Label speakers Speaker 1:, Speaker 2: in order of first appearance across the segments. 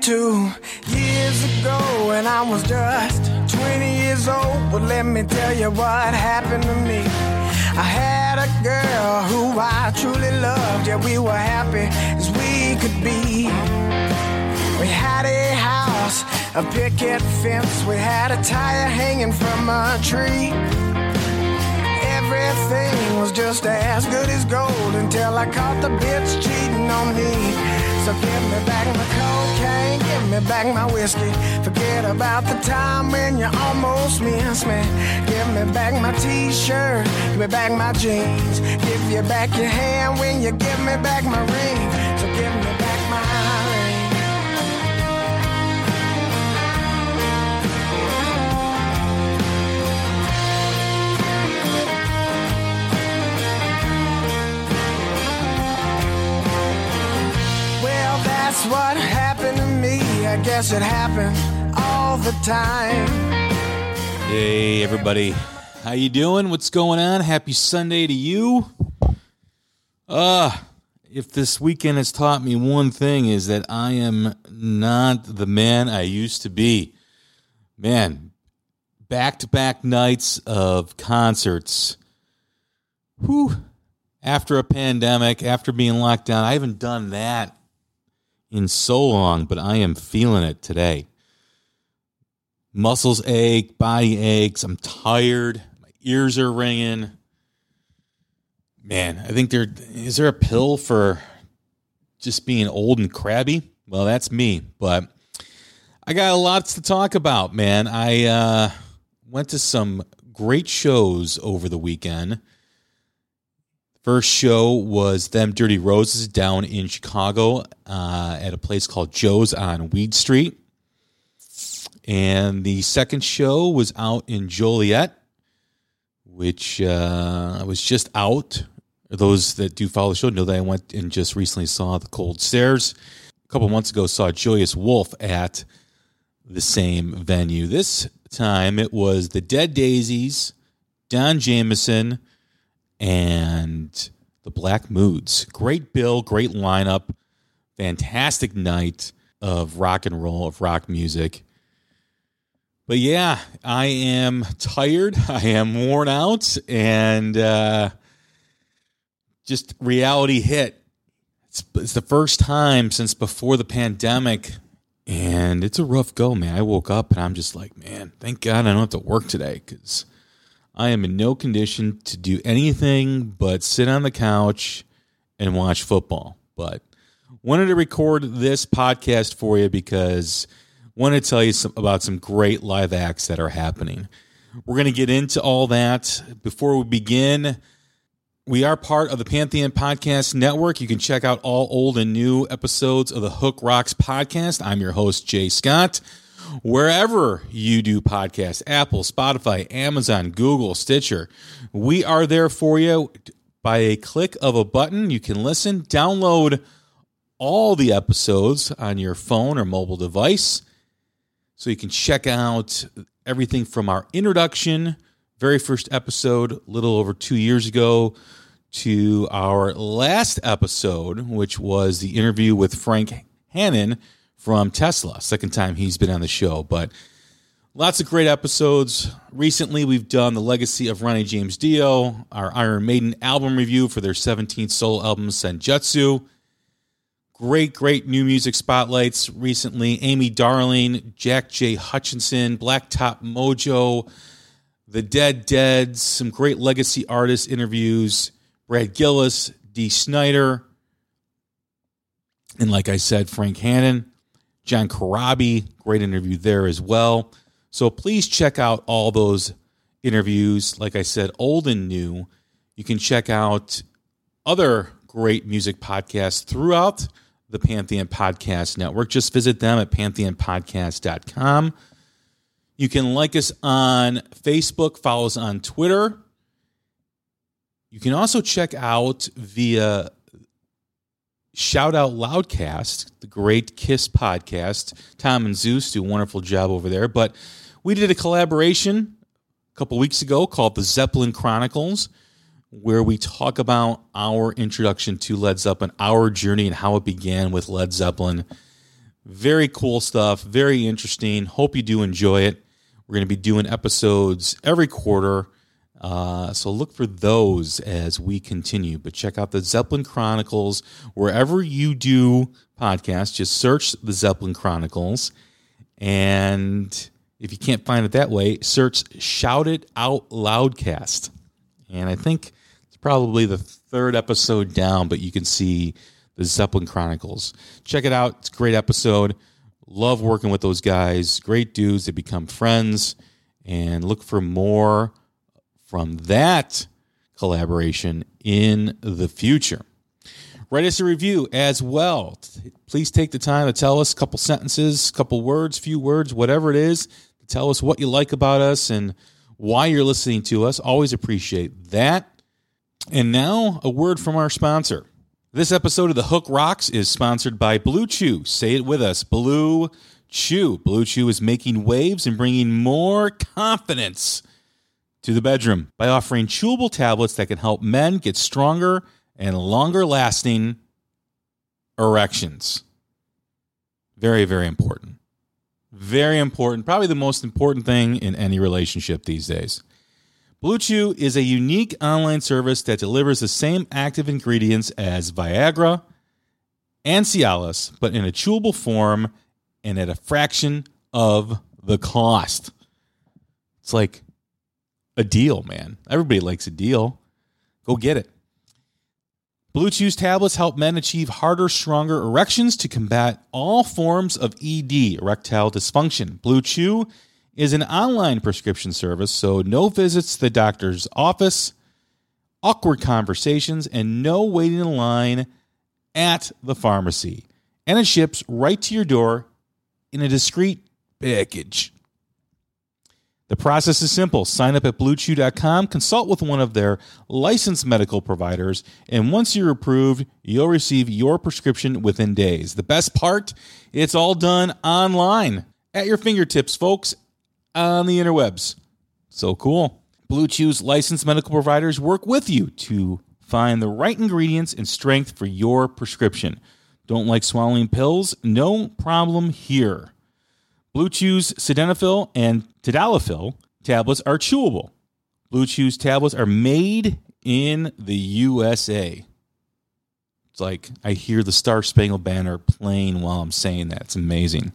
Speaker 1: Two years ago, when I was just 20 years old, well, let me tell you what happened to me. I had a girl who I truly loved, yeah, we were happy as we could be. We had a house, a picket fence, we had a tire hanging from a tree. Everything was just as good as gold until I caught the bitch cheating on me. So give me back my cocaine, give me back my whiskey. Forget about the time when you almost missed me. Give me back my t-shirt, give me back my jeans. Give you back your hand when you give me back my ring. So give me what happened to me. I guess it happened all the time.
Speaker 2: Hey everybody, how you doing? What's going on? Happy Sunday to you. Uh, if this weekend has taught me one thing is that I am not the man I used to be. Man, back-to-back nights of concerts. Whew. After a pandemic, after being locked down, I haven't done that in so long, but I am feeling it today muscles ache, body aches. I'm tired. My ears are ringing. Man, I think there is there a pill for just being old and crabby. Well, that's me, but I got a lot to talk about, man. I uh, went to some great shows over the weekend. First show was them Dirty Roses down in Chicago uh, at a place called Joe's on Weed Street. And the second show was out in Joliet, which uh, was just out. Those that do follow the show know that I went and just recently saw The Cold Stares. A couple months ago, saw Joyous Wolf at the same venue. This time it was the Dead Daisies, Don Jamieson, and the Black Moods. Great bill, great lineup, fantastic night of rock and roll, of rock music. But yeah, I am tired. I am worn out, and uh, just reality hit. It's, it's the first time since before the pandemic, and it's a rough go, man. I woke up and I'm just like, man, thank God I don't have to work today because I am in no condition to do anything but sit on the couch and watch football. But wanted to record this podcast for you because want to tell you some, about some great live acts that are happening. We're going to get into all that. Before we begin, we are part of the Pantheon Podcast Network. You can check out all old and new episodes of the Hook Rocks podcast. I'm your host, Jay Scott. Wherever you do podcasts, Apple, Spotify, Amazon, Google, Stitcher, we are there for you. By a click of a button, you can listen, download all the episodes on your phone or mobile device. So you can check out everything from our introduction, very first episode, a little over two years ago, to our last episode, which was the interview with Frank Hannon from Tesla. Second time he's been on the show, but lots of great episodes. Recently, we've done the legacy of Ronnie James Dio, our Iron Maiden album review for their 17th solo album, Senjutsu. Great, great new music spotlights recently. Amy Darling, Jack J. Hutchinson, Blacktop Mojo, The Dead Dead, some great legacy artist interviews. Brad Gillis, Dee Snider, and like I said, Frank Hannon. John Corabi, great interview there as well. So please check out all those interviews. Like I said, old and new. You can check out other great music podcasts throughout the Pantheon Podcast Network. Just visit them at pantheonpodcast.com. You can like us on Facebook, follow us on Twitter. You can also check out via Shout Out Loudcast, the great Kiss podcast. Tom and Zeus do a wonderful job over there. But we did a collaboration a couple weeks ago called the Zeppelin Chronicles, where we talk about our introduction to Led Zeppelin, our journey, and how it began with Led Zeppelin. Very cool stuff, very interesting. Hope you do enjoy it. We're going to be doing episodes every quarter. Uh, so look for those as we continue. But check out the Zeppelin Chronicles wherever you do podcasts. Just search the Zeppelin Chronicles. And if you can't find it that way, search Shout It Out Loudcast. And I think it's probably the third episode down, but you can see the Zeppelin Chronicles. Check it out. It's a great episode. Love working with those guys. Great dudes. They become friends. And look for more from that collaboration in the future. Write us a review as well. Please take the time to tell us a couple sentences, a couple words, few words, whatever it is. Tell us what you like about us and why you're listening to us. Always appreciate that. And now, a word from our sponsor. This episode of The Hook Rocks is sponsored by Blue Chew. Say it with us Blue Chew. Blue Chew is making waves and bringing more confidence to the bedroom by offering chewable tablets that can help men get stronger and longer lasting erections. Very, very important. Very important. Probably the most important thing in any relationship these days. Blue Chew is a unique online service that delivers the same active ingredients as Viagra and Cialis, but in a chewable form and at a fraction of the cost. It's like a deal, man. Everybody likes a deal. Go get it. Blue Chew's tablets help men achieve harder, stronger erections to combat all forms of ED, erectile dysfunction. Blue Chew is an online prescription service, so no visits to the doctor's office, awkward conversations, and no waiting in line at the pharmacy. And it ships right to your door in a discreet package. The process is simple. Sign up at bluechew.com, consult with one of their licensed medical providers, and once you're approved, you'll receive your prescription within days. The best part, it's all done online at your fingertips, folks, on the interwebs. So cool. Blue Chew's licensed medical providers work with you to find the right ingredients and strength for your prescription. Don't like swallowing pills? No problem here. Blue Chew's Sildenafil and Tadalafil tablets are chewable. Blue Chew's tablets are made in the USA. It's like I hear the Star Spangled Banner playing while I'm saying that. It's amazing.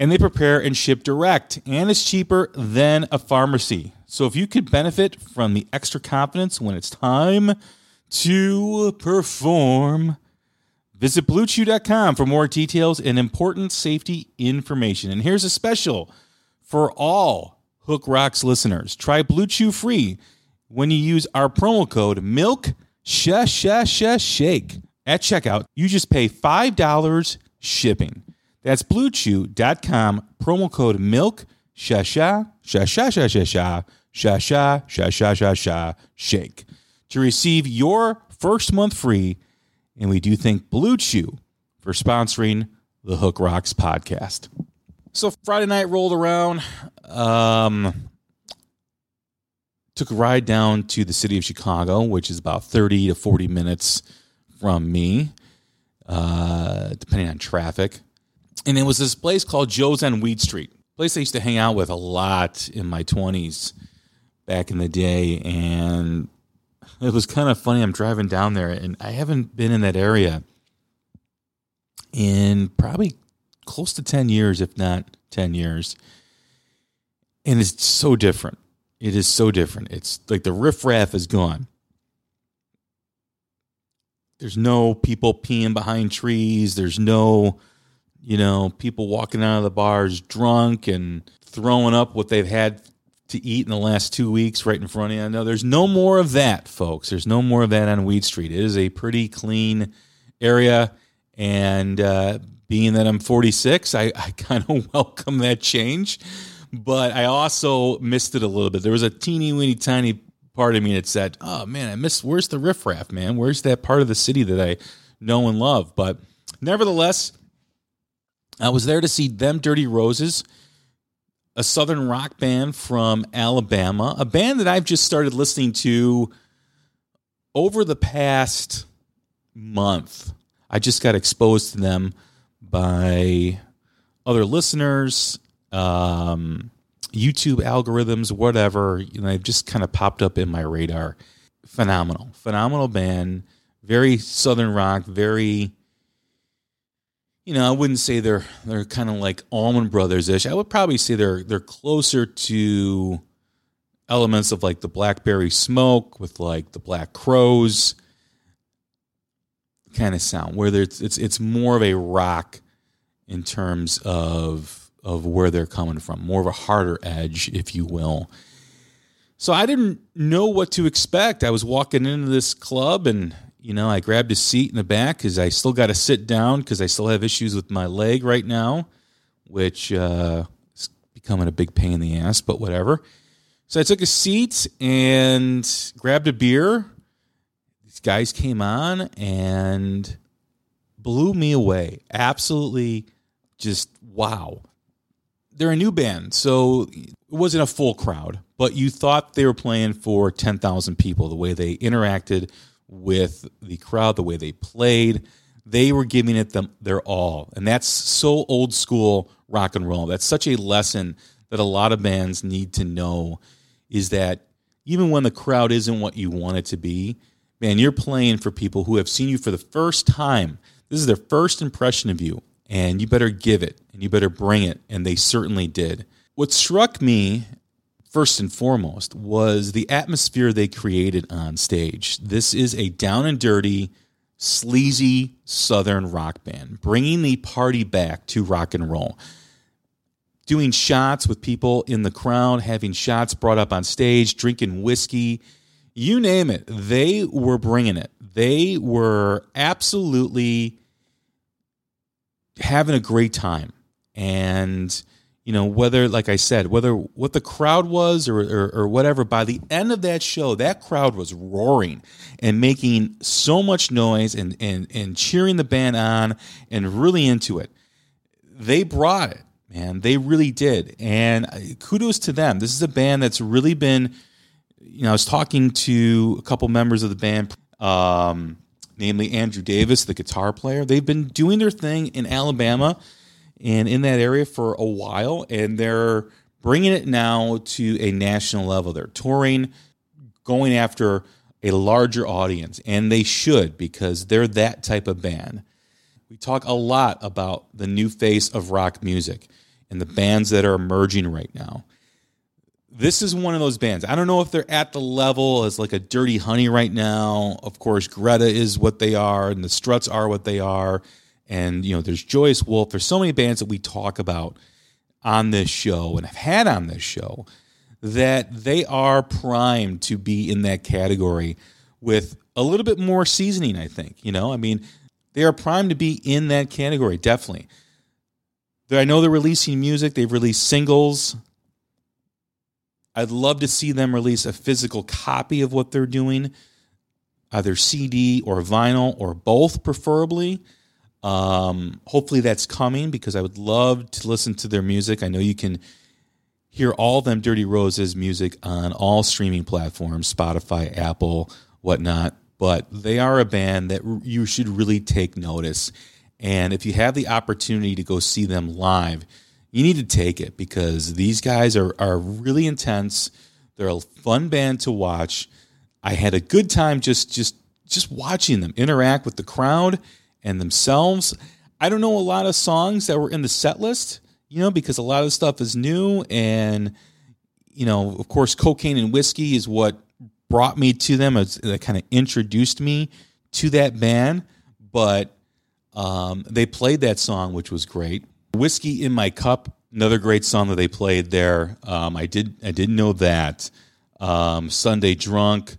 Speaker 2: And they prepare and ship direct, and it's cheaper than a pharmacy. So if you could benefit from the extra confidence when it's time to perform, Visit bluechew.com for more details and important safety information. And here's a special for all Hook Rocks listeners. Try Blue Chew free when you use our promo code MILK Shake at checkout. You just pay $5 shipping. That's bluechew.com promo code MILK Shake shake to receive your first month free and we do thank Blue Chew for sponsoring the Hook Rocks podcast. So Friday night rolled around. Um, took a ride down to the city of Chicago, which is about 30 to 40 minutes from me, uh, depending on traffic. And it was this place called Joe's on Weed Street, place I used to hang out with a lot in my 20s back in the day. And it was kind of funny. I'm driving down there, and I haven't been in that area in probably close to 10 years, if not 10 years. And it's so different. It is so different. It's like the riffraff is gone. There's no people peeing behind trees. There's no you know, people walking out of the bars drunk and throwing up what they've had to eat in the last two weeks right in front of you. No, there's no more of that, folks. There's no more of that on Weed Street. It is a pretty clean area. And uh, being that I'm 46, I, I kind of welcome that change. But I also missed it a little bit. There was a teeny weeny tiny part of me that said, "Oh man, I miss. Where's the riffraff, man? Where's that part of the city that I know and love?" But nevertheless, I was there to see them Dirty Roses, a southern rock band from Alabama, a band that I've just started listening to over the past month. I just got exposed to them by other listeners, um, YouTube algorithms, whatever. You know, they've just kind of popped up in my radar. Phenomenal, phenomenal band. Very southern rock. Very, you know, I wouldn't say they're they're kind of like Allman Brothers ish. I would probably say they're they're closer to elements of like the Blackberry Smoke with like the Black Crowes kind of sound, where it's it's it's more of a rock in terms of of where they're coming from, more of a harder edge, if you will. So I didn't know what to expect. I was walking into this club and you know, I grabbed a seat in the back because I still got to sit down because I still have issues with my leg right now, which uh, is becoming a big pain in the ass, but whatever. So I took a seat and grabbed a beer. These guys came on and blew me away. Absolutely just wow. They're a new band, so it wasn't a full crowd, but you thought they were playing for 10,000 people the way they interacted with the crowd, the way they played. They were giving it them their all. And that's so old school rock and roll. That's such a lesson that a lot of bands need to know is that even when the crowd isn't what you want it to be, man, you're playing for people who have seen you for the first time. This is their first impression of you, and you better give it and you better bring it. And they certainly did. What struck me first and foremost was the atmosphere they created on stage. This is a down and dirty, sleazy southern rock band, bringing the party back to rock and roll. Doing shots with people in the crowd, having shots brought up on stage, drinking whiskey, you name it. They were bringing it. They were absolutely having a great time. And you know whether like i said whether what the crowd was or, or, or, whatever by the end of that show that crowd was roaring and making so much noise and, and, and cheering the band on and really into it. They brought it man. They really did. And kudos to them. This is a band that's really been you know i was talking to a couple members of the band um, namely andrew davis the guitar player they've been doing their thing in alabama and in that area for a while, and they're bringing it now to a national level. They're touring, going after a larger audience, and they should because they're that type of band. We talk a lot about the new face of rock music and the bands that are emerging right now. This is one of those bands. I don't know if they're at the level as like a Dirty Honey right now. Of course, Greta is what they are, and the Struts are what they are and you know there's Joyous Wolf. There's so many bands that we talk about on this show and have had on this show that they are primed to be in that category with a little bit more seasoning. I think you know. I mean, they are primed to be in that category definitely. I know they're releasing music. They've released singles. I'd love to see them release a physical copy of what they're doing, either CD or vinyl or both, preferably. Um, hopefully that's coming because I would love to listen to their music. I know you can hear all them Dirty Roses music on all streaming platforms, Spotify, Apple, whatnot. But they are a band that you should really take notice. And if you have the opportunity to go see them live, you need to take it because these guys are, are really intense. They're a fun band to watch. I had a good time just just just watching them interact with the crowd and themselves. I don't know a lot of songs that were in the set list, you know, because a lot of stuff is new. And, you know, of course, cocaine and whiskey is what brought me to them, that kind of introduced me to that band. But Um, they played that song, which was great. Whiskey in My Cup, another great song that they played there. Um, I did I didn't know that. Um, Sunday Drunk,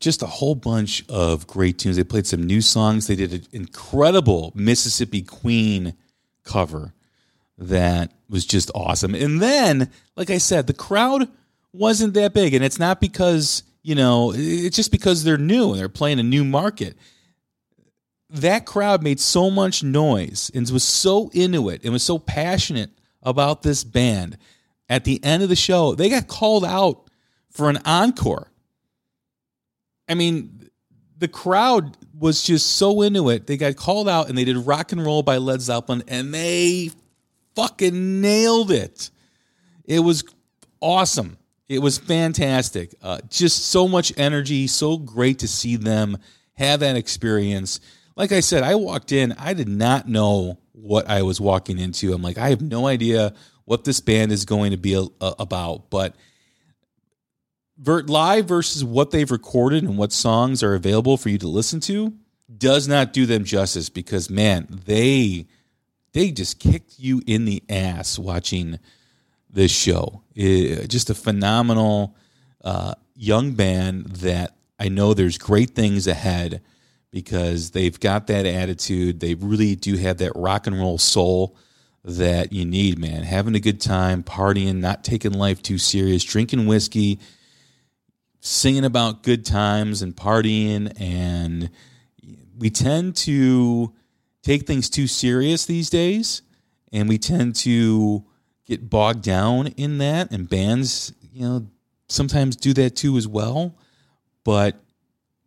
Speaker 2: just a whole bunch of great tunes. They played some new songs. They did an incredible Mississippi Queen cover that was just awesome. And then, like I said, the crowd wasn't that big, and it's not because you know it's just because they're new and they're playing a new market that crowd made so much noise and was so into it and was so passionate about this band. At the end of the show, they got called out for an encore. I mean, the crowd was just so into it. They got called out and they did rock and roll by Led Zeppelin and they fucking nailed it. It was awesome. It was fantastic. Uh, just so much energy. So great to see them have that experience like I said, I walked in, I did not know what I was walking into. I'm like, I have no idea what this band is going to be a, a, about, but live versus what they've recorded and what songs are available for you to listen to does not do them justice because man, they they just kicked you in the ass watching this show. It, just a phenomenal uh, young band that I know there's great things ahead because they've got that attitude. They really do have that rock and roll soul that you need, man. Having a good time, partying, not taking life too serious, drinking whiskey, singing about good times and partying. And we tend to take things too serious these days. And we tend to get bogged down in that. And bands, you know, sometimes do that too as well. But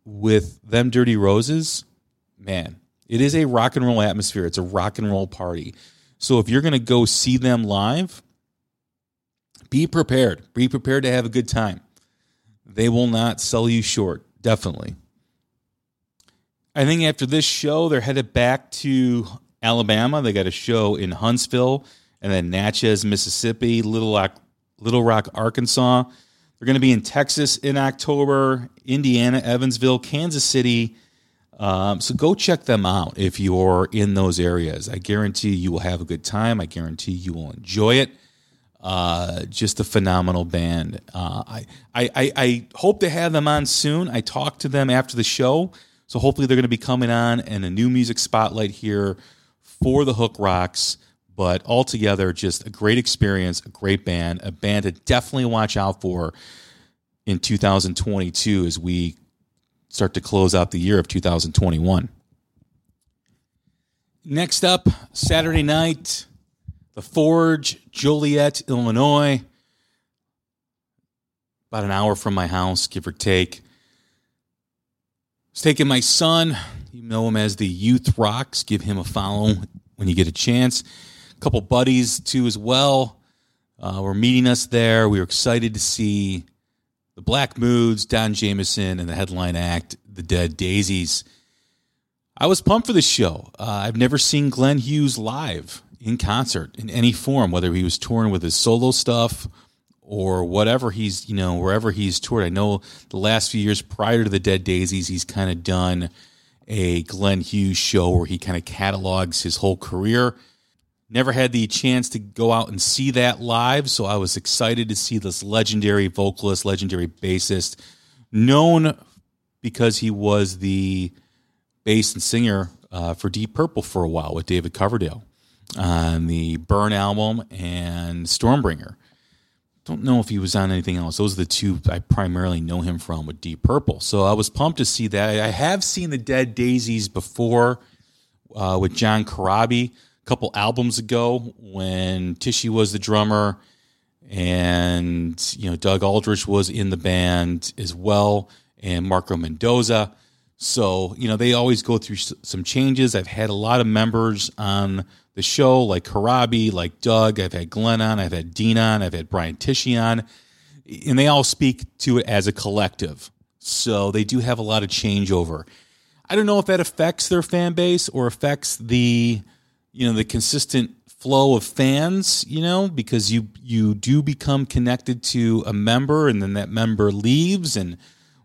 Speaker 2: with them Dirty Roses, man, it is a rock and roll atmosphere. It's a rock and roll party. So if you're going to go see them live, be prepared. Be prepared to have a good time. They will not sell you short, definitely. I think after this show, they're headed back to Alabama. They got a show in Huntsville and then Natchez, Mississippi, Little Rock, Little Rock, Arkansas. They're going to be in Texas in October, Indiana, Evansville, Kansas City. Um, so go check them out if you're in those areas. I guarantee you will have a good time. I guarantee you will enjoy it. Uh, just a phenomenal band. Uh, I, I, I hope to have them on soon. I talked to them after the show. So hopefully they're going to be coming on and a new music spotlight here for the Hook Rocks. But altogether, just a great experience, a great band, a band to definitely watch out for in 2022 as we start to close out the year of 2021. Next up, Saturday night, the Forge, Joliet, Illinois. About an hour from my house, give or take. I was taking my son, you know him as the Youth Rocks. Give him a follow when you get a chance couple buddies too as well uh, were meeting us there. We were excited to see the Black Moods, Don Jamieson, and the headline act, the Dead Daisies. I was pumped for this show. Uh, I've never seen Glenn Hughes live in concert in any form, whether he was touring with his solo stuff or whatever he's, you know, wherever he's toured. I know the last few years prior to the Dead Daisies, he's kind of done a Glenn Hughes show where he kind of catalogs his whole career. Never had the chance to go out and see that live, so I was excited to see this legendary vocalist, legendary bassist, known because he was the bass and singer uh, for Deep Purple for a while with David Coverdale on the Burn album and Stormbringer. Don't know if he was on anything else. Those are the two I primarily know him from with Deep Purple. So I was pumped to see that. I have seen the Dead Daisies before uh, with John Corabi couple albums ago when Tichy was the drummer and you know Doug Aldrich was in the band as well and Marco Mendoza. So, you know, they always go through some changes. I've had a lot of members on the show, like Corabi, like Doug. I've had Glenn on, I've had Dean on, I've had Brian Tichy on, and they all speak to it as a collective. So they do have a lot of changeover. I don't know if that affects their fan base or affects the you know the consistent flow of fans you know because you you do become connected to a member and then that member leaves and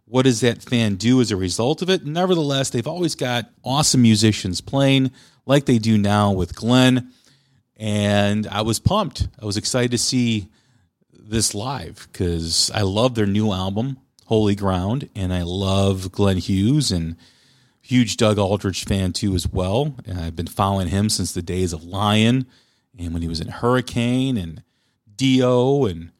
Speaker 2: what does that fan do as a result of it? Nevertheless, they've always got awesome musicians playing like they do now with Glenn. And I was pumped. I was excited to see this live because I love their new album, Holy Ground, and I love Glenn Hughes and huge Doug Aldrich fan too as well. And I've been following him since the days of Lion and when he was in Hurricane and Dio and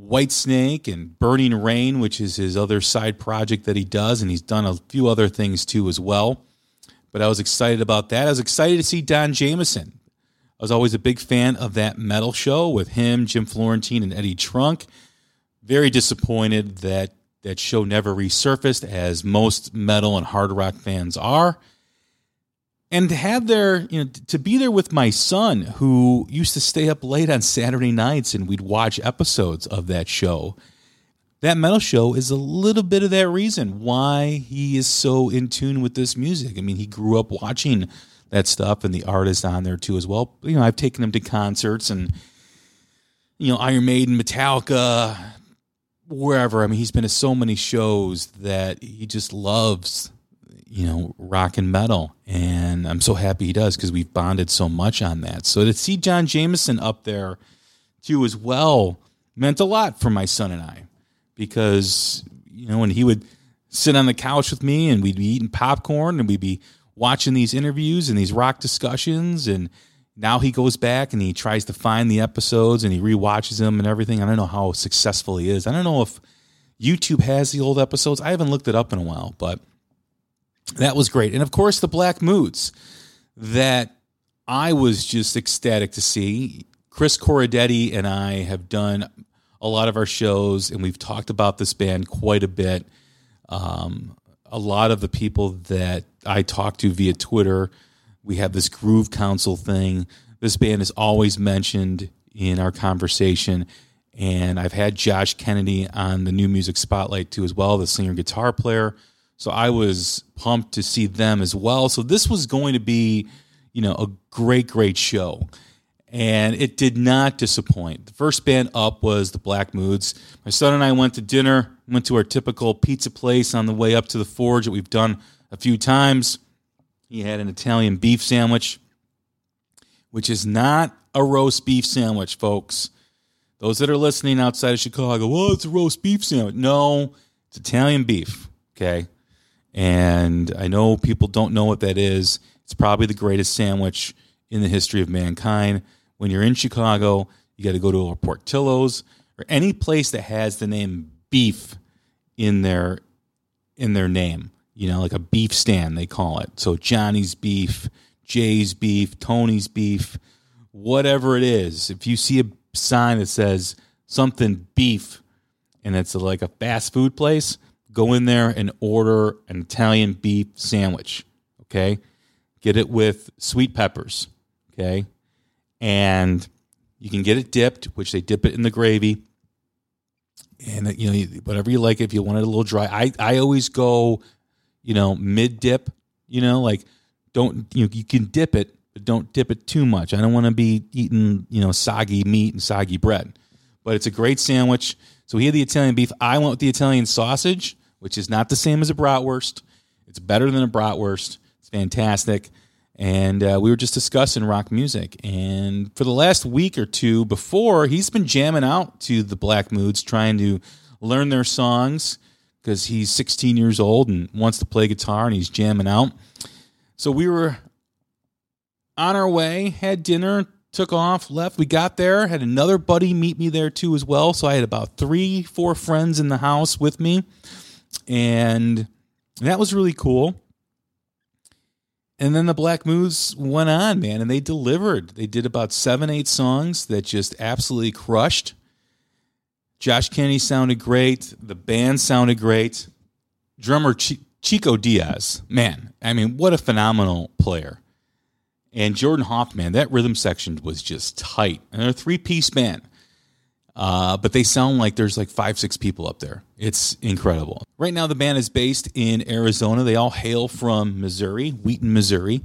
Speaker 2: Whitesnake and Burning Rain, which is his other side project that he does, and he's done a few other things too as well. But I was excited about that. I was excited to see Don Jamieson. I was always a big fan of that metal show with him, Jim Florentine, and Eddie Trunk. Very disappointed that that show never resurfaced, as most metal and hard rock fans are. And to have you know to be there with my son who used to stay up late on saturday nights and we'd watch episodes of that show that metal show is a little bit of that reason why he is so in tune with this music. I mean he grew up watching that stuff and the artists on there too as well. You know i've taken him to concerts and you know iron maiden metallica wherever i mean he's been to so many shows that he just loves you know, rock and metal. And I'm so happy he does because we've bonded so much on that. So to see John Jamieson up there too as well meant a lot for my son and I because, you know, when he would sit on the couch with me and we'd be eating popcorn and we'd be watching these interviews and these rock discussions and now he goes back and he tries to find the episodes and he re-watches them and everything. I don't know how successful he is. I don't know if YouTube has the old episodes. I haven't looked it up in a while, but that was great. And of course, the Black Moods that I was just ecstatic to see. Chris Corradetti and I have done a lot of our shows, and we've talked about this band quite a bit. Um, a lot of the people that I talk to via Twitter, we have this Groove Council thing. This band is always mentioned in our conversation. And I've had Josh Kennedy on the New Music Spotlight too, as well, the singer guitar player. So I was pumped to see them as well. So this was going to be, you know, a great, great show. And it did not disappoint. The first band up was the Black Moods. My son and I went to dinner, went to our typical pizza place on the way up to the forge that we've done a few times. He had an Italian beef sandwich, which is not a roast beef sandwich, folks. Those that are listening outside of Chicago, well, it's a roast beef sandwich. No, it's Italian beef. Okay. And I know people don't know what that is. It's probably the greatest sandwich in the history of mankind. When you're in Chicago, you got to go to a Portillo's or any place that has the name beef in their in their name. You know, like a beef stand they call it. So Johnny's beef, Jay's beef, Tony's beef, whatever it is. If you see a sign that says something beef and it's like a fast food place, go in there and order an Italian beef sandwich. Okay. Get it with sweet peppers. Okay. And you can get it dipped, which they dip it in the gravy. And you know, whatever you like, if you want it a little dry, I, I always go, you know, mid dip, you know, like don't, you know, you can dip it, but don't dip it too much. I don't want to be eating, you know, soggy meat and soggy bread, but it's a great sandwich. So he had the Italian beef. I went with the Italian sausage which is not the same as a bratwurst. It's better than a bratwurst. It's fantastic. And uh, we were just discussing rock music. And for the last week or two before, he's been jamming out to the Black Moods, trying to learn their songs because he's 16 years old and wants to play guitar and he's jamming out. So we were on our way, had dinner, took off, left. We got there, had another buddy meet me there too as well. So I had about three, four friends in the house with me and that was really cool. And then the Black Moods went on, man, and they delivered. They did about seven, eight songs that just absolutely crushed. Josh Kenny sounded great. The band sounded great. Drummer Ch- Chico Diaz, man, I mean, what a phenomenal player. And Jordan Hoffman, that rhythm section was just tight. And they're a three piece band. Uh, but they sound like there's like five, six people up there. It's incredible. Right now, the band is based in Arizona. They all hail from Missouri, Wheaton, Missouri.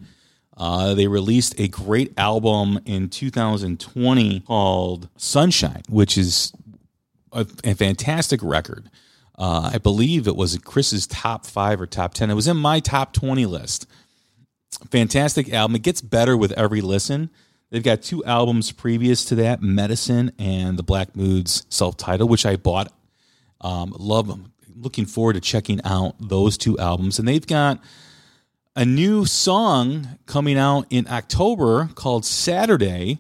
Speaker 2: Uh, they released a great album in 2020 called Sunshine, which is a, a fantastic record. Uh, I believe it was Chris's top five or top 10. It was in my top 20 list. Fantastic album. It gets better with every listen. They've got two albums previous to that Medicine and The Black Moods self titled, which I bought. Um, love them. Looking forward to checking out those two albums. And they've got a new song coming out in October called Saturday.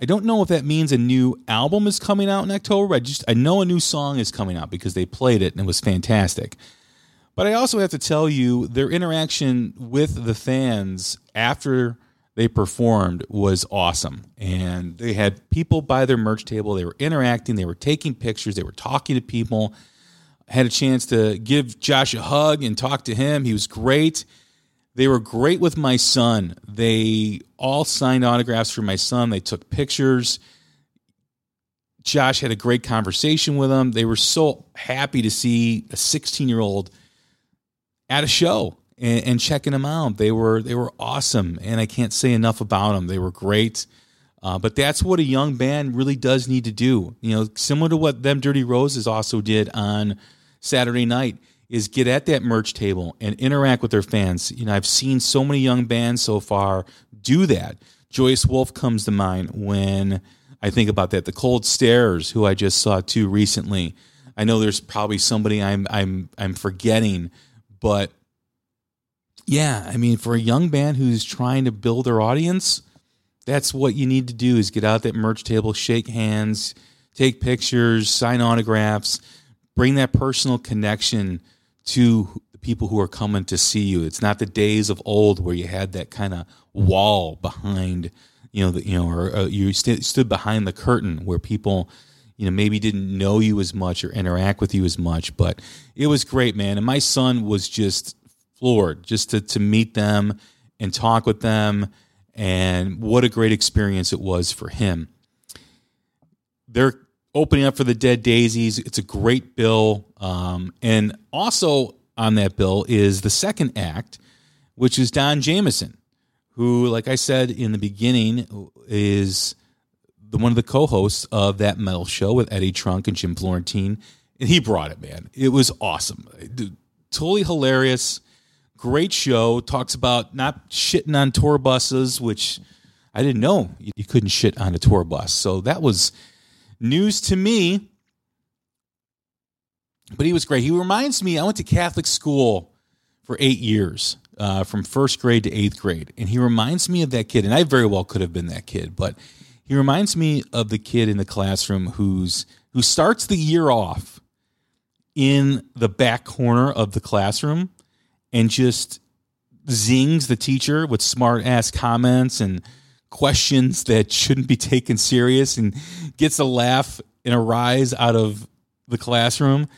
Speaker 2: I don't know if that means a new album is coming out in October. I just I know a new song is coming out because they played it and it was fantastic. But I also have to tell you their interaction with the fans after they performed was awesome. And they had people by their merch table, they were interacting, they were taking pictures, they were talking to people. I had a chance to give Josh a hug and talk to him. He was great. They were great with my son. They all signed autographs for my son. They took pictures. Josh had a great conversation with them. They were so happy to see a 16 year old at a show and, and, checking them out. They were they were awesome, and I can't say enough about them. They were great. Uh, but that's what a young band really does need to do. You know, similar to what them Dirty Roses also did on Saturday night is get at that merch table and interact with their fans. You know, I've seen so many young bands so far do that. Joyous Wolf comes to mind when I think about that. The Cold Stares, who I just saw too recently. I know there's probably somebody I'm I'm I'm forgetting, but yeah, I mean, for a young band who's trying to build their audience, that's what you need to do: is get out that merch table, shake hands, take pictures, sign autographs, bring that personal connection to the people who are coming to see you. It's not the days of old where you had that kind of wall behind, you know, the, you know, or uh, you st- stood behind the curtain where people, you know, maybe didn't know you as much or interact with you as much. But it was great, man. And my son was just floored just to to meet them and talk with them, and what a great experience it was for him. They're opening up for the Dead Daisies. It's a great bill. Um, and also on that bill is the second act, which is Don Jamieson, who, like I said in the beginning, is the one of the co-hosts of that metal show with Eddie Trunk and Jim Florentine. And he brought it, man. It was awesome. Totally hilarious. Great show. Talks about not shitting on tour buses, which I didn't know you couldn't shit on a tour bus. So that was news to me. But he was great. He reminds me, I went to Catholic school for eight years, uh, from first grade to eighth grade. And he reminds me of that kid. And I very well could have been that kid, but he reminds me of the kid in the classroom who's who starts the year off in the back corner of the classroom and just zings the teacher with smart ass comments and questions that shouldn't be taken serious and gets a laugh and a rise out of the classroom.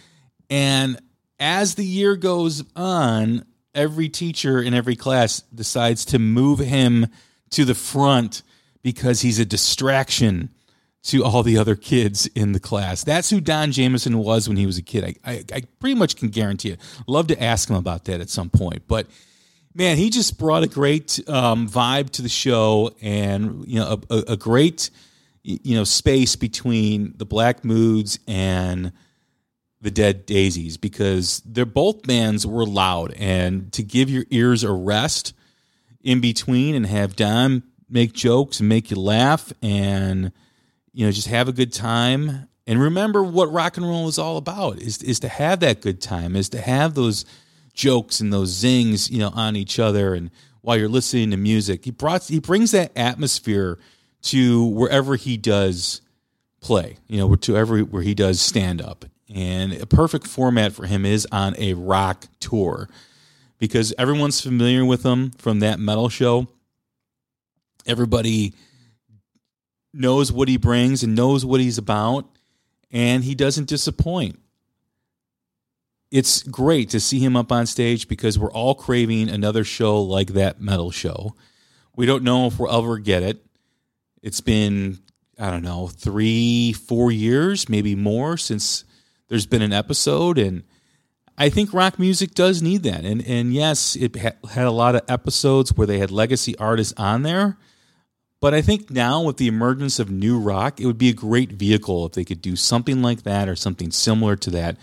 Speaker 2: And as the year goes on, every teacher in every class decides to move him to the front because he's a distraction to all the other kids in the class. That's who Don Jamieson was when he was a kid. I, I, I pretty much can guarantee it. Love to ask him about that at some point. But man, he just brought a great um, vibe to the show, and you know, a, a, great you know space between the Black Moods and the Dead Daisies because they're both bands were loud, and to give your ears a rest in between and have Don make jokes and make you laugh and you know just have a good time and remember what rock and roll is all about is is to have that good time is to have those jokes and those zings, you know, on each other and while you're listening to music. He brought he brings that atmosphere to wherever he does play, you know, to every where he does stand up. And a perfect format for him is on a rock tour because everyone's familiar with him from that metal show. Everybody knows what he brings and knows what he's about, and he doesn't disappoint it's great to see him up on stage because we're all craving another show like that metal show. We don't know if we'll ever get it. It's been, I don't know, three, four years, maybe more since there's been an episode. And I think rock music does need that. And, and yes, it had a lot of episodes where they had legacy artists on there. But I think now with the emergence of new rock, it would be a great vehicle if they could do something like that or something similar to that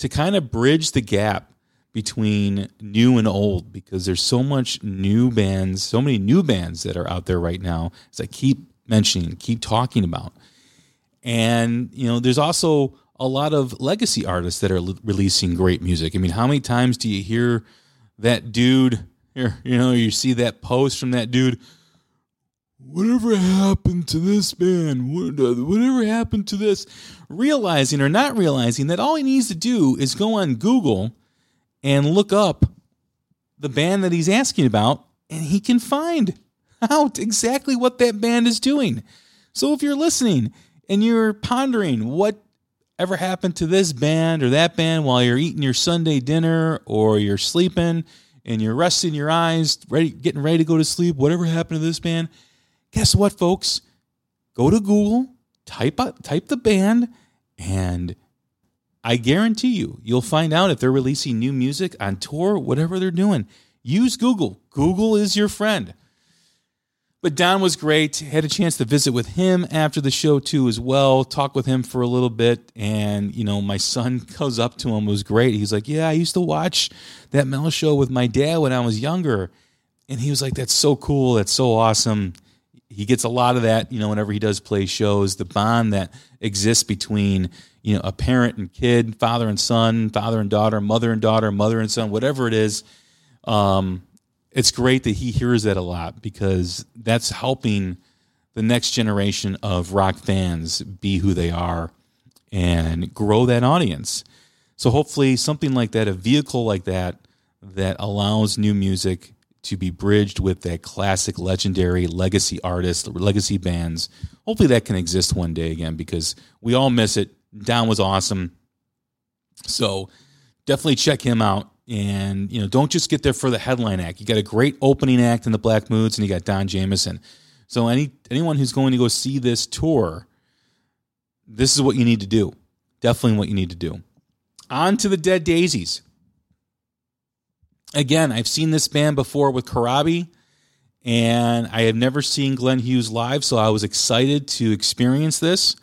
Speaker 2: to kind of bridge the gap between new and old because there's so much new bands, so many new bands that are out there right now, as I keep mentioning, keep talking about. And, you know, there's also a lot of legacy artists that are l- releasing great music. I mean, how many times do you hear that dude, you know, you see that post from that dude? Whatever happened to this band? Uh, whatever happened to this? Realizing or not realizing that all he needs to do is go on Google and look up the band that he's asking about, and he can find out exactly what that band is doing. So if you're listening and you're pondering what ever happened to this band or that band while you're eating your Sunday dinner or you're sleeping and you're resting your eyes, ready, getting ready to go to sleep, whatever happened to this band, guess what, folks? Go to Google, type type the band, and I guarantee you, you'll find out if they're releasing new music on tour, whatever they're doing. Use Google. Google is your friend. But Don was great. Had a chance to visit with him after the show too, as well. Talk with him for a little bit, and you know, my son goes up to him. It was great. He's like, "Yeah, I used to watch that Metal show with my dad when I was younger," and he was like, "That's so cool. That's so awesome." He gets a lot of that, you know, whenever he does play shows. The bond that exists between you know a parent and kid, father and son, father and daughter, mother and daughter, mother and son, whatever it is. Um, it's great that he hears that a lot because that's helping the next generation of rock fans be who they are and grow that audience. So hopefully something like that, a vehicle like that that allows new music to be bridged with that classic legendary legacy artists, legacy bands. Hopefully that can exist one day again because we all miss it. Don was awesome. So definitely check him out. And, you know, don't just get there for the headline act. You got a great opening act in the Black Moods and you got Don Jamieson. So any anyone who's going to go see this tour, this is what you need to do. Definitely what you need to do. On to the Dead Daisies. Again, I've seen this band before with Corabi, and I have never seen Glenn Hughes live, so I was excited to experience this.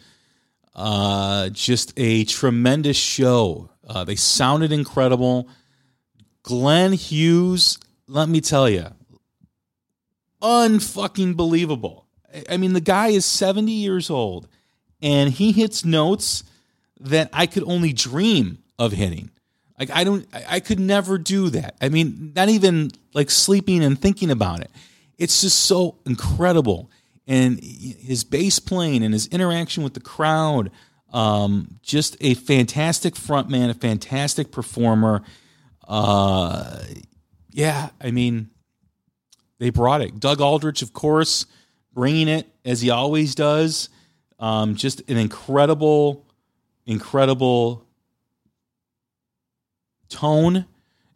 Speaker 2: Uh, just a tremendous show. Uh, they sounded incredible. Glenn Hughes, let me tell you, unfucking believable. I mean, the guy is 70 years old and he hits notes that I could only dream of hitting. Like I don't I could never do that. I mean, not even like sleeping and thinking about it. It's just so incredible. And his bass playing and his interaction with the crowd, um, just a fantastic frontman, a fantastic performer. Uh, yeah, I mean, they brought it. Doug Aldrich, of course, bringing it as he always does. Um, just an incredible, incredible tone,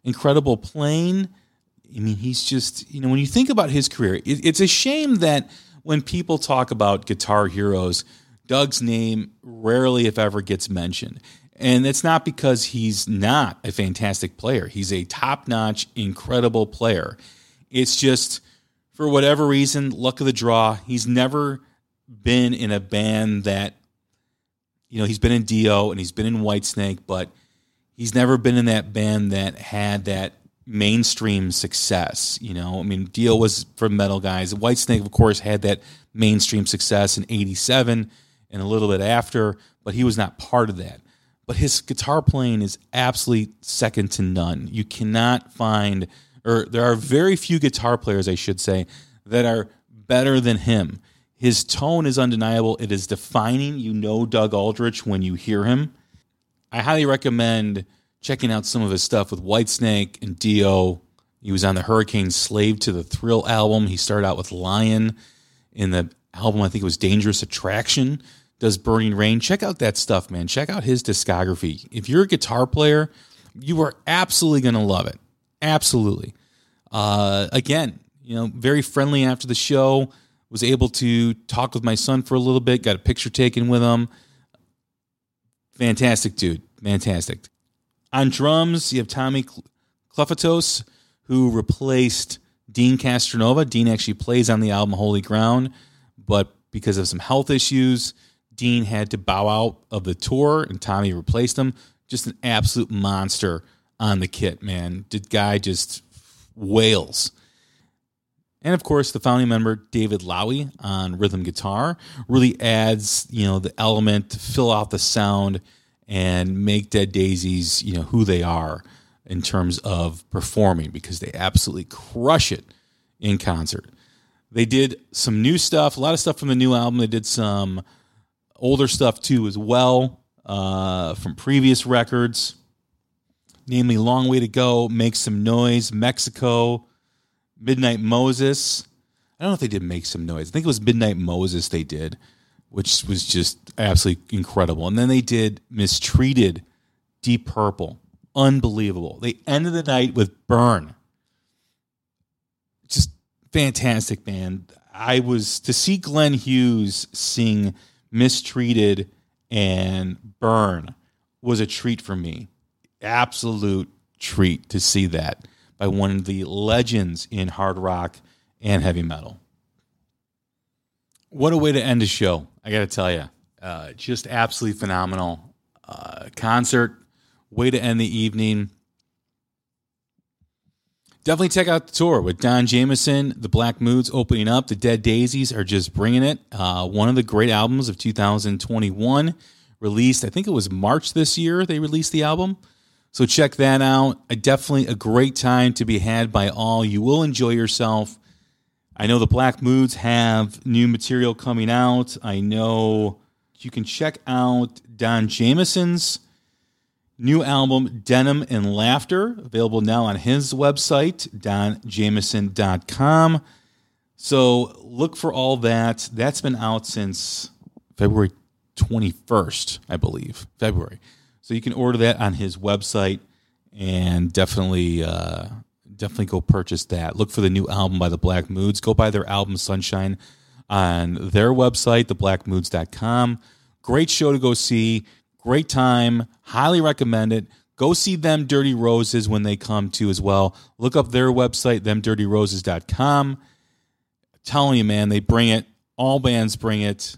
Speaker 2: incredible playing. I mean, he's just, you know, when you think about his career, it, it's a shame that when people talk about guitar heroes, Doug's name rarely, if ever, gets mentioned. And it's not because he's not a fantastic player. He's a top notch, incredible player. It's just for whatever reason, luck of the draw, he's never been in a band that, you know, he's been in Dio and he's been in Whitesnake, but he's never been in that band that had that mainstream success. You know, I mean, Dio was for metal guys. Whitesnake, of course, had that mainstream success in 87 and a little bit after, but he was not part of that but his guitar playing is absolutely second to none. You cannot find, or there are very few guitar players, I should say, that are better than him. His tone is undeniable. It is defining. You know Doug Aldrich when you hear him. I highly recommend checking out some of his stuff with Whitesnake and Dio. He was on the Hurricane Slave to the Thrill album. He started out with Lion in the album, I think it was Dangerous Attraction does Burning Rain. Check out that stuff, man. Check out his discography. If you're a guitar player, you are absolutely going to love it. Absolutely. Uh, again, you know, very friendly after the show. Was able to talk with my son for a little bit. Got a picture taken with him. Fantastic dude. Fantastic. On drums, you have Tommy Clufetos, who replaced Dean Castronova. Dean actually plays on the album Holy Ground, but because of some health issues, Dean had to bow out of the tour and Tommy replaced him. just an absolute monster on the kit, man. The guy just wails. And of course, the founding member David Lowy on rhythm guitar really adds, you know, the element to fill out the sound and make Dead Daisies, you know, who they are in terms of performing because they absolutely crush it in concert. They did some new stuff, a lot of stuff from the new album. They did some older stuff too, as well, uh, from previous records, namely Long Way to Go, Make Some Noise, Mexico, Midnight Moses. I don't know if they did Make Some Noise. I think it was Midnight Moses they did, which was just absolutely incredible. And then they did Mistreated, Deep Purple. Unbelievable. They ended the night with Burn. Just fantastic, man. I was to see Glenn Hughes sing Mistreated and Burn was a treat for me. Absolute treat to see that by one of the legends in hard rock and heavy metal. What a way to end a show! I got to tell you, uh, just absolutely phenomenal uh, concert. Way to end the evening. Definitely check out the tour with Don Jamieson, the Black Moods opening up. The Dead Daisies are just bringing it. Uh, one of the great albums of 2021, released, I think it was March this year, they released the album. So check that out. A, definitely a great time to be had by all. You will enjoy yourself. I know the Black Moods have new material coming out. I know you can check out Don Jamieson's new album, Denim and Laughter, available now on his website, donjamieson.com. So look for all that. That's been out since February 21st, I believe. February. So you can order that on his website and definitely uh, definitely go purchase that. Look for the new album by the Black Moods. Go buy their album Sunshine on their website, theblackmoods.com. Great show to go see. Great time. Highly recommend it. Go see them Dirty Roses when they come to as well. Look up their website, themdirtyroses.com. telling you, man, they bring it. All bands bring it.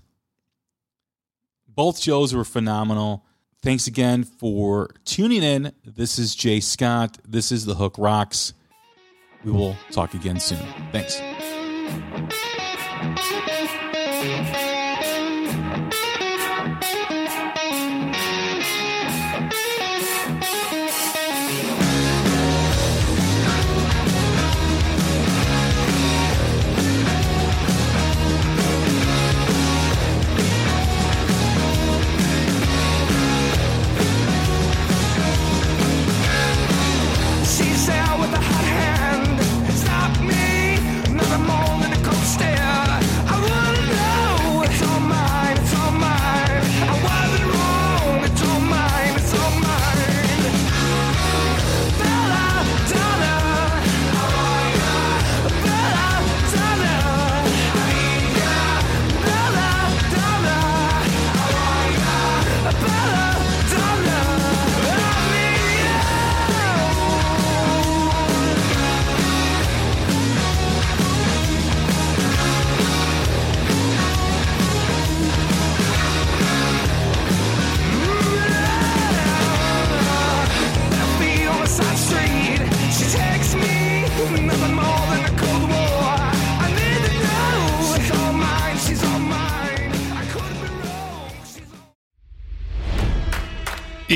Speaker 2: Both shows were phenomenal. Thanks again for tuning in. This is Jay Scott. This is The Hook Rocks. We will talk again soon. Thanks.